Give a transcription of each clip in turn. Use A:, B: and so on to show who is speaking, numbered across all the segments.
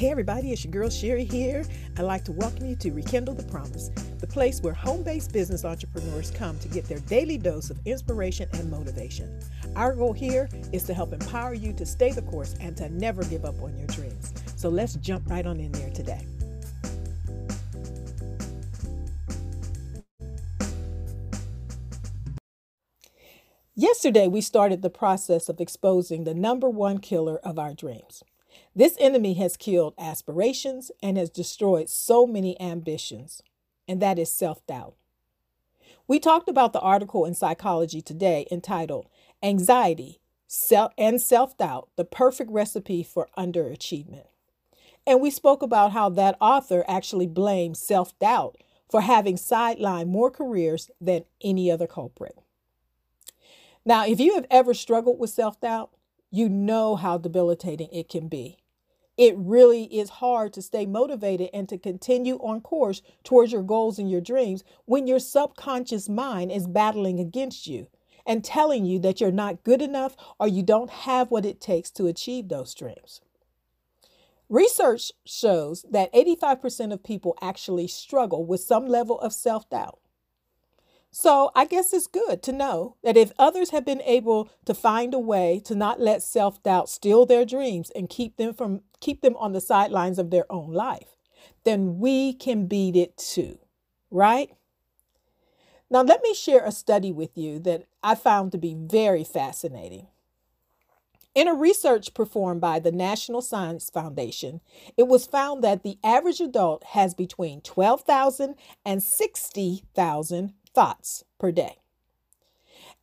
A: Hey everybody, it's your girl Sherry here. I'd like to welcome you to Rekindle the Promise, the place where home based business entrepreneurs come to get their daily dose of inspiration and motivation. Our goal here is to help empower you to stay the course and to never give up on your dreams. So let's jump right on in there today. Yesterday, we started the process of exposing the number one killer of our dreams. This enemy has killed aspirations and has destroyed so many ambitions, and that is self doubt. We talked about the article in Psychology Today entitled Anxiety and Self Doubt The Perfect Recipe for Underachievement. And we spoke about how that author actually blames self doubt for having sidelined more careers than any other culprit. Now, if you have ever struggled with self doubt, you know how debilitating it can be it really is hard to stay motivated and to continue on course towards your goals and your dreams when your subconscious mind is battling against you and telling you that you're not good enough or you don't have what it takes to achieve those dreams. Research shows that 85% of people actually struggle with some level of self doubt. So I guess it's good to know that if others have been able to find a way to not let self-doubt steal their dreams and keep them from keep them on the sidelines of their own life, then we can beat it too, right? Now let me share a study with you that I found to be very fascinating. In a research performed by the National Science Foundation, it was found that the average adult has between 12,000 and 60,000 thoughts per day.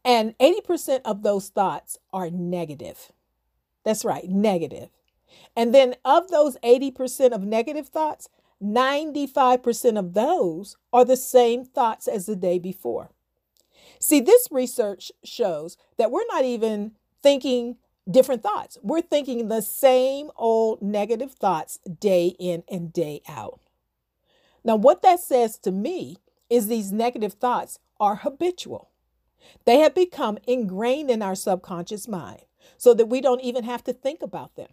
A: And 80% of those thoughts are negative. That's right, negative. And then of those 80% of negative thoughts, 95% of those are the same thoughts as the day before. See, this research shows that we're not even thinking different thoughts. We're thinking the same old negative thoughts day in and day out. Now, what that says to me is these negative thoughts are habitual. They have become ingrained in our subconscious mind so that we don't even have to think about them.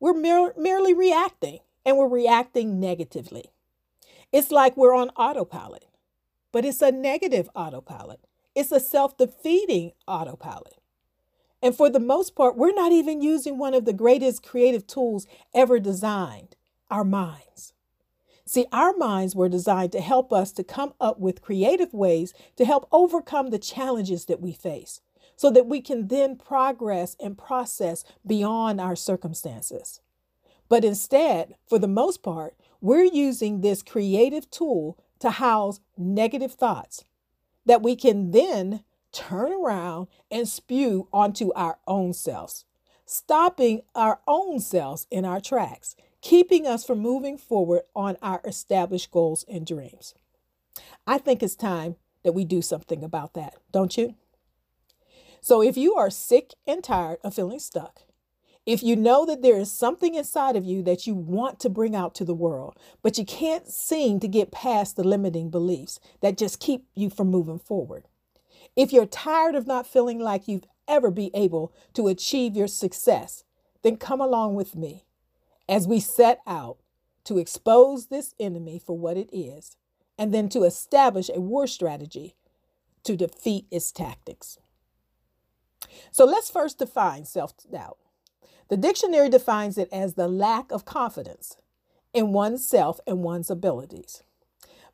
A: We're mer- merely reacting and we're reacting negatively. It's like we're on autopilot, but it's a negative autopilot. It's a self defeating autopilot. And for the most part, we're not even using one of the greatest creative tools ever designed our minds. See, our minds were designed to help us to come up with creative ways to help overcome the challenges that we face so that we can then progress and process beyond our circumstances. But instead, for the most part, we're using this creative tool to house negative thoughts that we can then turn around and spew onto our own selves, stopping our own selves in our tracks keeping us from moving forward on our established goals and dreams. I think it's time that we do something about that, don't you? So, if you are sick and tired of feeling stuck, if you know that there is something inside of you that you want to bring out to the world, but you can't seem to get past the limiting beliefs that just keep you from moving forward, if you're tired of not feeling like you've ever be able to achieve your success, then come along with me as we set out to expose this enemy for what it is, and then to establish a war strategy to defeat its tactics. So let's first define self doubt. The dictionary defines it as the lack of confidence in oneself and one's abilities.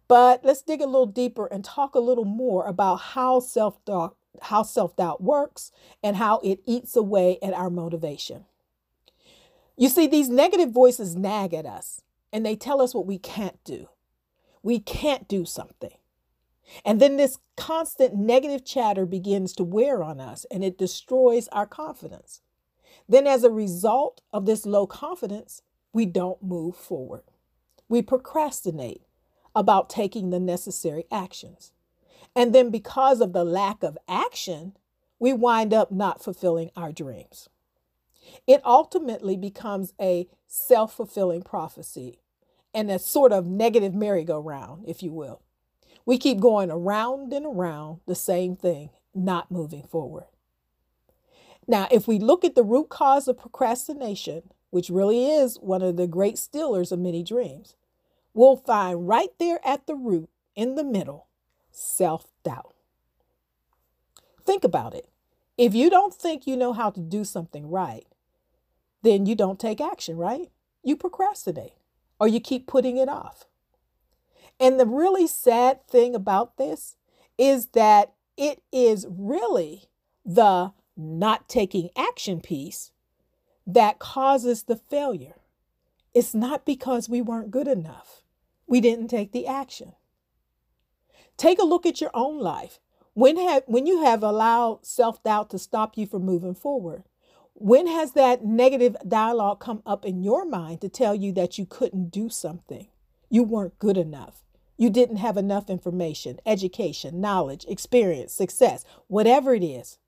A: But let's dig a little deeper and talk a little more about how self doubt how self doubt works and how it eats away at our motivation. You see, these negative voices nag at us and they tell us what we can't do. We can't do something. And then this constant negative chatter begins to wear on us and it destroys our confidence. Then, as a result of this low confidence, we don't move forward. We procrastinate about taking the necessary actions. And then, because of the lack of action, we wind up not fulfilling our dreams it ultimately becomes a self fulfilling prophecy and a sort of negative merry-go-round, if you will. We keep going around and around the same thing, not moving forward. Now, if we look at the root cause of procrastination, which really is one of the great stealers of many dreams, we'll find right there at the root, in the middle, self doubt. Think about it. If you don't think you know how to do something right, then you don't take action, right? You procrastinate or you keep putting it off. And the really sad thing about this is that it is really the not taking action piece that causes the failure. It's not because we weren't good enough, we didn't take the action. Take a look at your own life. When have when you have allowed self-doubt to stop you from moving forward? When has that negative dialogue come up in your mind to tell you that you couldn't do something? You weren't good enough. You didn't have enough information, education, knowledge, experience, success, whatever it is.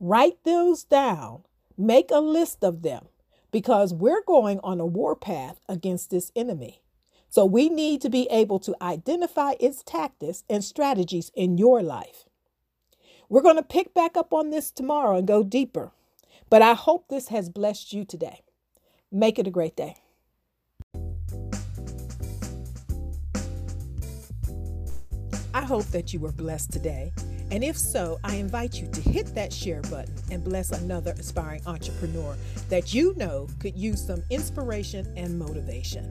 A: Write those down. Make a list of them because we're going on a warpath against this enemy. So we need to be able to identify its tactics and strategies in your life. We're going to pick back up on this tomorrow and go deeper. But I hope this has blessed you today. Make it a great day. I hope that you were blessed today. And if so, I invite you to hit that share button and bless another aspiring entrepreneur that you know could use some inspiration and motivation.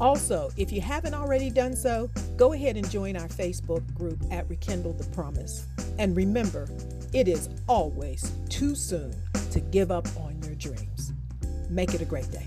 A: Also, if you haven't already done so, go ahead and join our Facebook group at Rekindle the Promise. And remember, it is always too soon to give up on your dreams. Make it a great day.